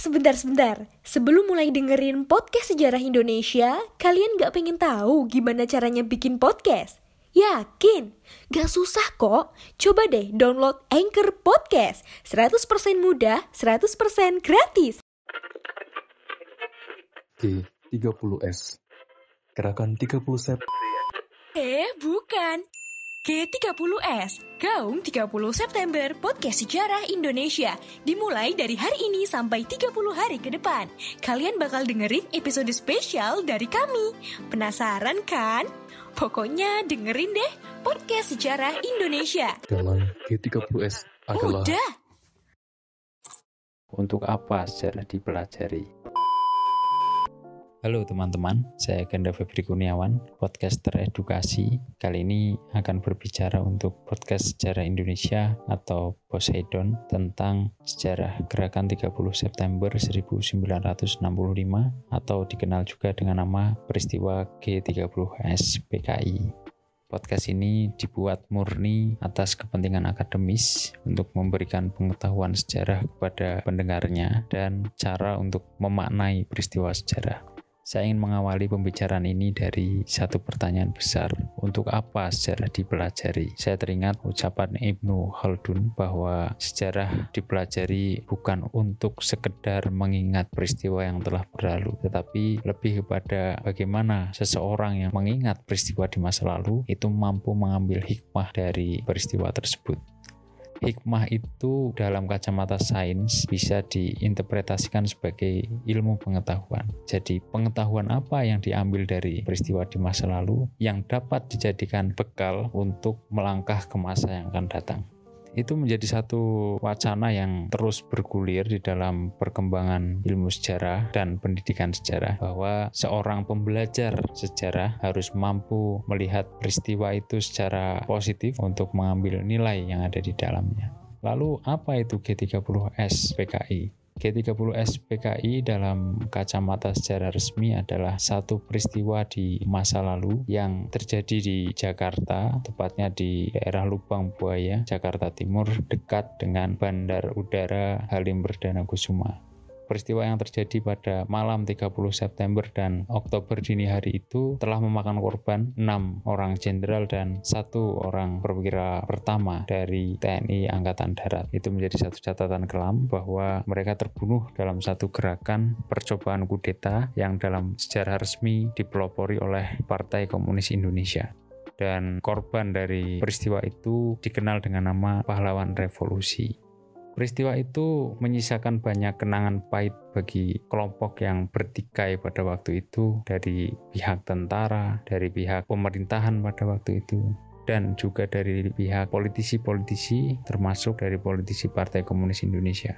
sebentar-sebentar. Sebelum mulai dengerin podcast sejarah Indonesia, kalian gak pengen tahu gimana caranya bikin podcast? Yakin? Gak susah kok. Coba deh download Anchor Podcast. 100% mudah, 100% gratis. G30S Gerakan 30 Sep Eh, bukan. G30S, Gaung 30 September Podcast Sejarah Indonesia. Dimulai dari hari ini sampai 30 hari ke depan. Kalian bakal dengerin episode spesial dari kami. Penasaran kan? Pokoknya dengerin deh Podcast Sejarah Indonesia. Dalam G30S adalah Udah, Untuk apa sejarah dipelajari? Halo teman-teman, saya Ganda Febri Kurniawan, podcaster edukasi. Kali ini akan berbicara untuk podcast sejarah Indonesia atau Poseidon tentang sejarah gerakan 30 September 1965 atau dikenal juga dengan nama peristiwa G30S PKI. Podcast ini dibuat murni atas kepentingan akademis untuk memberikan pengetahuan sejarah kepada pendengarnya dan cara untuk memaknai peristiwa sejarah. Saya ingin mengawali pembicaraan ini dari satu pertanyaan besar. Untuk apa sejarah dipelajari? Saya teringat ucapan Ibnu Khaldun bahwa sejarah dipelajari bukan untuk sekedar mengingat peristiwa yang telah berlalu, tetapi lebih kepada bagaimana seseorang yang mengingat peristiwa di masa lalu itu mampu mengambil hikmah dari peristiwa tersebut. Hikmah itu dalam kacamata sains bisa diinterpretasikan sebagai ilmu pengetahuan. Jadi pengetahuan apa yang diambil dari peristiwa di masa lalu yang dapat dijadikan bekal untuk melangkah ke masa yang akan datang itu menjadi satu wacana yang terus bergulir di dalam perkembangan ilmu sejarah dan pendidikan sejarah bahwa seorang pembelajar sejarah harus mampu melihat peristiwa itu secara positif untuk mengambil nilai yang ada di dalamnya. Lalu apa itu G30S PKI? G30S PKI dalam kacamata sejarah resmi adalah satu peristiwa di masa lalu yang terjadi di Jakarta, tepatnya di daerah Lubang Buaya, Jakarta Timur, dekat dengan Bandar Udara Halim Perdana Kusuma peristiwa yang terjadi pada malam 30 September dan Oktober dini hari itu telah memakan korban 6 orang jenderal dan satu orang perwira pertama dari TNI Angkatan Darat. Itu menjadi satu catatan kelam bahwa mereka terbunuh dalam satu gerakan percobaan kudeta yang dalam sejarah resmi dipelopori oleh Partai Komunis Indonesia dan korban dari peristiwa itu dikenal dengan nama pahlawan revolusi. Peristiwa itu menyisakan banyak kenangan pahit bagi kelompok yang bertikai pada waktu itu dari pihak tentara, dari pihak pemerintahan pada waktu itu, dan juga dari pihak politisi-politisi termasuk dari politisi Partai Komunis Indonesia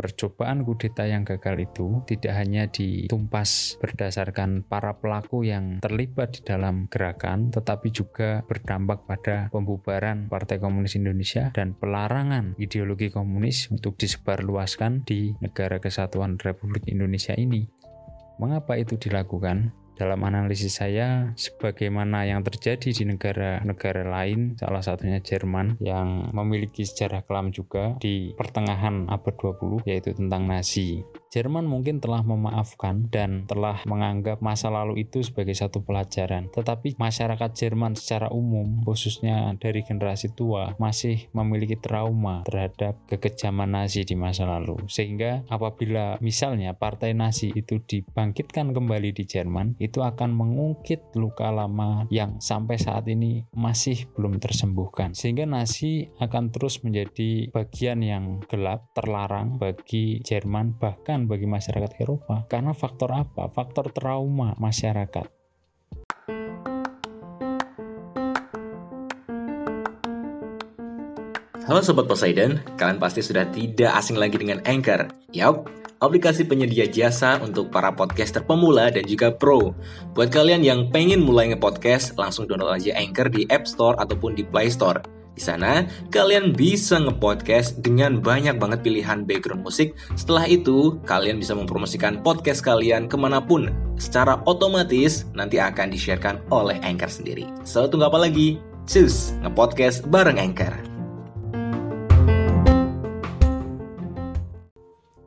percobaan kudeta yang gagal itu tidak hanya ditumpas berdasarkan para pelaku yang terlibat di dalam gerakan, tetapi juga berdampak pada pembubaran Partai Komunis Indonesia dan pelarangan ideologi komunis untuk disebarluaskan di negara kesatuan Republik Indonesia ini. Mengapa itu dilakukan? Dalam analisis saya sebagaimana yang terjadi di negara-negara lain salah satunya Jerman yang memiliki sejarah kelam juga di pertengahan abad 20 yaitu tentang Nazi Jerman mungkin telah memaafkan dan telah menganggap masa lalu itu sebagai satu pelajaran. Tetapi masyarakat Jerman secara umum, khususnya dari generasi tua, masih memiliki trauma terhadap kekejaman Nazi di masa lalu. Sehingga apabila misalnya partai Nazi itu dibangkitkan kembali di Jerman, itu akan mengungkit luka lama yang sampai saat ini masih belum tersembuhkan. Sehingga Nazi akan terus menjadi bagian yang gelap, terlarang bagi Jerman bahkan bagi masyarakat Eropa. Karena faktor apa? Faktor trauma masyarakat. Halo Sobat Poseidon, kalian pasti sudah tidak asing lagi dengan Anchor. Yap, aplikasi penyedia jasa untuk para podcaster pemula dan juga pro. Buat kalian yang pengen mulai nge-podcast, langsung download aja Anchor di App Store ataupun di Play Store. Di sana, kalian bisa nge-podcast dengan banyak banget pilihan background musik. Setelah itu, kalian bisa mempromosikan podcast kalian ke mana pun. Secara otomatis, nanti akan di-sharekan oleh Anchor sendiri. So, tunggu apa lagi? Cus, nge-podcast bareng Anchor.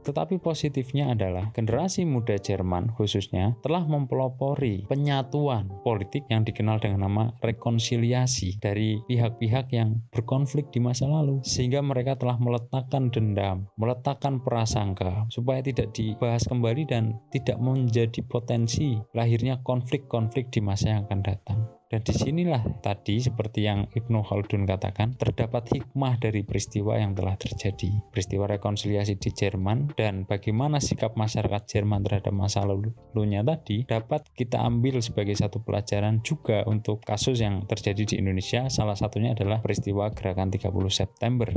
Tetapi positifnya adalah generasi muda Jerman khususnya telah mempelopori penyatuan politik yang dikenal dengan nama rekonsiliasi dari pihak-pihak yang berkonflik di masa lalu sehingga mereka telah meletakkan dendam, meletakkan prasangka supaya tidak dibahas kembali dan tidak menjadi potensi lahirnya konflik-konflik di masa yang akan datang. Dan di sinilah tadi seperti yang Ibnu Khaldun katakan terdapat hikmah dari peristiwa yang telah terjadi. Peristiwa rekonsiliasi di Jerman dan bagaimana sikap masyarakat Jerman terhadap masa lalunya tadi dapat kita ambil sebagai satu pelajaran juga untuk kasus yang terjadi di Indonesia. Salah satunya adalah peristiwa gerakan 30 September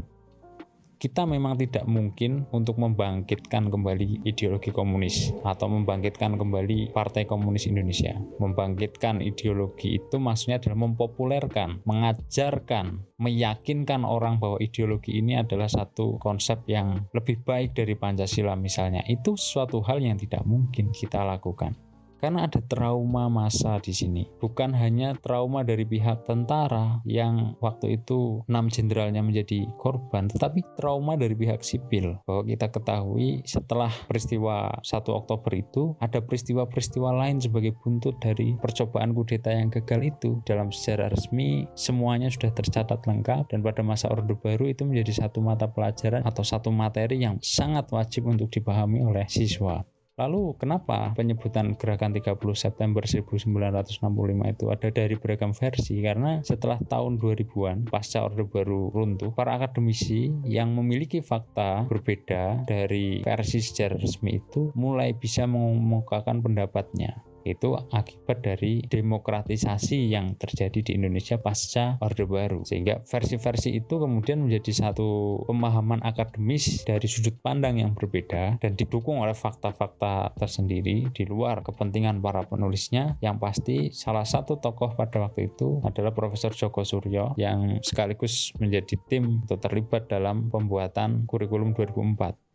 kita memang tidak mungkin untuk membangkitkan kembali ideologi komunis atau membangkitkan kembali Partai Komunis Indonesia. Membangkitkan ideologi itu maksudnya adalah mempopulerkan, mengajarkan, meyakinkan orang bahwa ideologi ini adalah satu konsep yang lebih baik dari Pancasila misalnya. Itu suatu hal yang tidak mungkin kita lakukan. Karena ada trauma masa di sini. Bukan hanya trauma dari pihak tentara yang waktu itu enam jenderalnya menjadi korban, tetapi trauma dari pihak sipil. Bahwa kita ketahui setelah peristiwa 1 Oktober itu ada peristiwa-peristiwa lain sebagai buntut dari percobaan kudeta yang gagal itu. Dalam sejarah resmi semuanya sudah tercatat lengkap dan pada masa Orde Baru itu menjadi satu mata pelajaran atau satu materi yang sangat wajib untuk dipahami oleh siswa. Lalu kenapa penyebutan gerakan 30 September 1965 itu ada dari beragam versi? Karena setelah tahun 2000-an pasca Orde Baru runtuh, para akademisi yang memiliki fakta berbeda dari versi sejarah resmi itu mulai bisa mengemukakan pendapatnya itu akibat dari demokratisasi yang terjadi di Indonesia pasca Orde Baru. Sehingga versi-versi itu kemudian menjadi satu pemahaman akademis dari sudut pandang yang berbeda dan didukung oleh fakta-fakta tersendiri di luar kepentingan para penulisnya. Yang pasti salah satu tokoh pada waktu itu adalah Profesor Joko Suryo yang sekaligus menjadi tim atau terlibat dalam pembuatan kurikulum 2004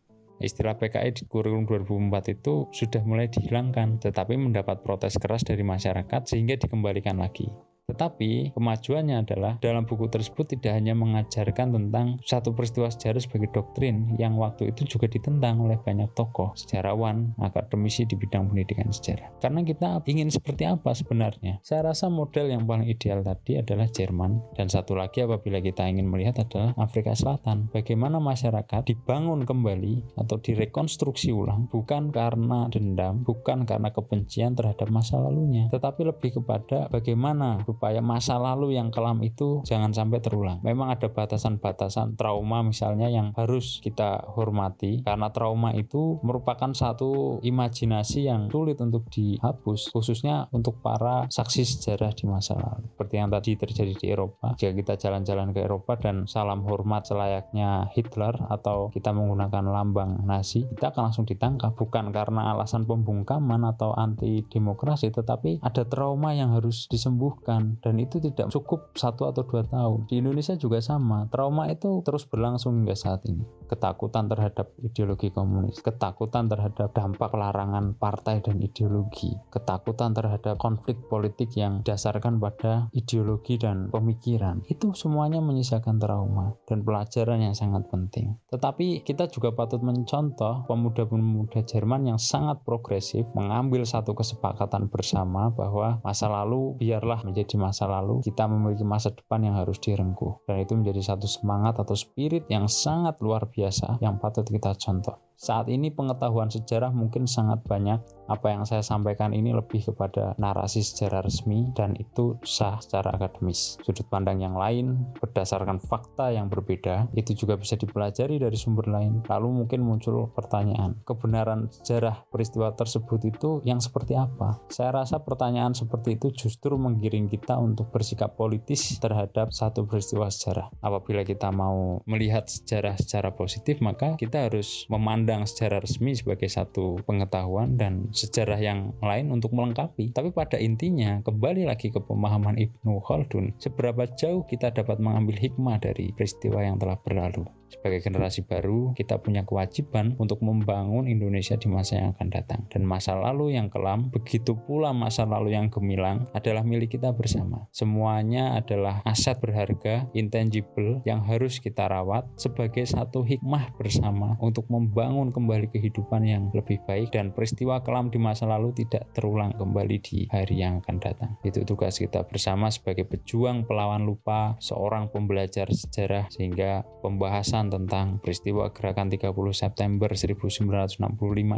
Istilah PKI di kurikulum 2004 itu sudah mulai dihilangkan, tetapi mendapat protes keras dari masyarakat sehingga dikembalikan lagi. Tetapi kemajuannya adalah dalam buku tersebut tidak hanya mengajarkan tentang satu peristiwa sejarah sebagai doktrin yang waktu itu juga ditentang oleh banyak tokoh, sejarawan, akademisi di bidang pendidikan sejarah. Karena kita ingin seperti apa sebenarnya? Saya rasa model yang paling ideal tadi adalah Jerman dan satu lagi apabila kita ingin melihat adalah Afrika Selatan. Bagaimana masyarakat dibangun kembali atau direkonstruksi ulang bukan karena dendam, bukan karena kebencian terhadap masa lalunya, tetapi lebih kepada bagaimana supaya masa lalu yang kelam itu jangan sampai terulang. Memang ada batasan-batasan trauma misalnya yang harus kita hormati karena trauma itu merupakan satu imajinasi yang sulit untuk dihapus khususnya untuk para saksi sejarah di masa lalu. Seperti yang tadi terjadi di Eropa. Jika kita jalan-jalan ke Eropa dan salam hormat selayaknya Hitler atau kita menggunakan lambang Nazi, kita akan langsung ditangkap bukan karena alasan pembungkaman atau anti demokrasi tetapi ada trauma yang harus disembuhkan dan itu tidak cukup satu atau dua tahun. Di Indonesia juga sama. Trauma itu terus berlangsung hingga saat ini. Ketakutan terhadap ideologi komunis, ketakutan terhadap dampak pelarangan partai dan ideologi, ketakutan terhadap konflik politik yang dasarkan pada ideologi dan pemikiran. Itu semuanya menyisakan trauma dan pelajaran yang sangat penting. Tetapi kita juga patut mencontoh pemuda-pemuda Jerman yang sangat progresif mengambil satu kesepakatan bersama bahwa masa lalu biarlah menjadi masa lalu, kita memiliki masa depan yang harus direngkuh. Dan itu menjadi satu semangat atau spirit yang sangat luar biasa yang patut kita contoh. Saat ini pengetahuan sejarah mungkin sangat banyak. Apa yang saya sampaikan ini lebih kepada narasi sejarah resmi dan itu sah secara akademis. Sudut pandang yang lain berdasarkan fakta yang berbeda itu juga bisa dipelajari dari sumber lain. Lalu mungkin muncul pertanyaan, kebenaran sejarah peristiwa tersebut itu yang seperti apa? Saya rasa pertanyaan seperti itu justru menggiring kita untuk bersikap politis terhadap satu peristiwa sejarah. Apabila kita mau melihat sejarah secara positif, maka kita harus memandang dipandang secara resmi sebagai satu pengetahuan dan sejarah yang lain untuk melengkapi. Tapi pada intinya kembali lagi ke pemahaman Ibnu Khaldun, seberapa jauh kita dapat mengambil hikmah dari peristiwa yang telah berlalu. Sebagai generasi baru, kita punya kewajiban untuk membangun Indonesia di masa yang akan datang. Dan masa lalu yang kelam, begitu pula masa lalu yang gemilang adalah milik kita bersama. Semuanya adalah aset berharga, intangible yang harus kita rawat sebagai satu hikmah bersama untuk membangun kembali kehidupan yang lebih baik dan peristiwa kelam di masa lalu tidak terulang kembali di hari yang akan datang. Itu tugas kita bersama sebagai pejuang pelawan lupa, seorang pembelajar sejarah sehingga pembahasan tentang peristiwa gerakan 30 September 1965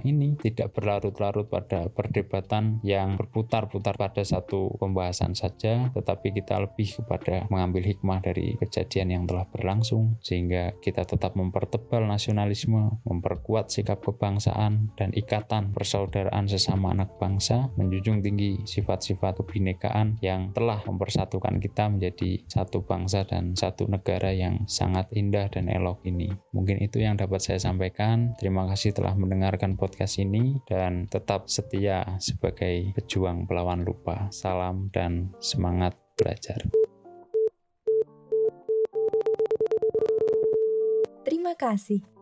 ini tidak berlarut-larut pada perdebatan yang berputar-putar pada satu pembahasan saja, tetapi kita lebih kepada mengambil hikmah dari kejadian yang telah berlangsung, sehingga kita tetap mempertebal nasionalisme, memperkuat sikap kebangsaan dan ikatan persaudaraan sesama anak bangsa, menjunjung tinggi sifat-sifat kebinekaan yang telah mempersatukan kita menjadi satu bangsa dan satu negara yang sangat indah dan elok vlog ini. Mungkin itu yang dapat saya sampaikan. Terima kasih telah mendengarkan podcast ini dan tetap setia sebagai pejuang pelawan lupa. Salam dan semangat belajar. Terima kasih.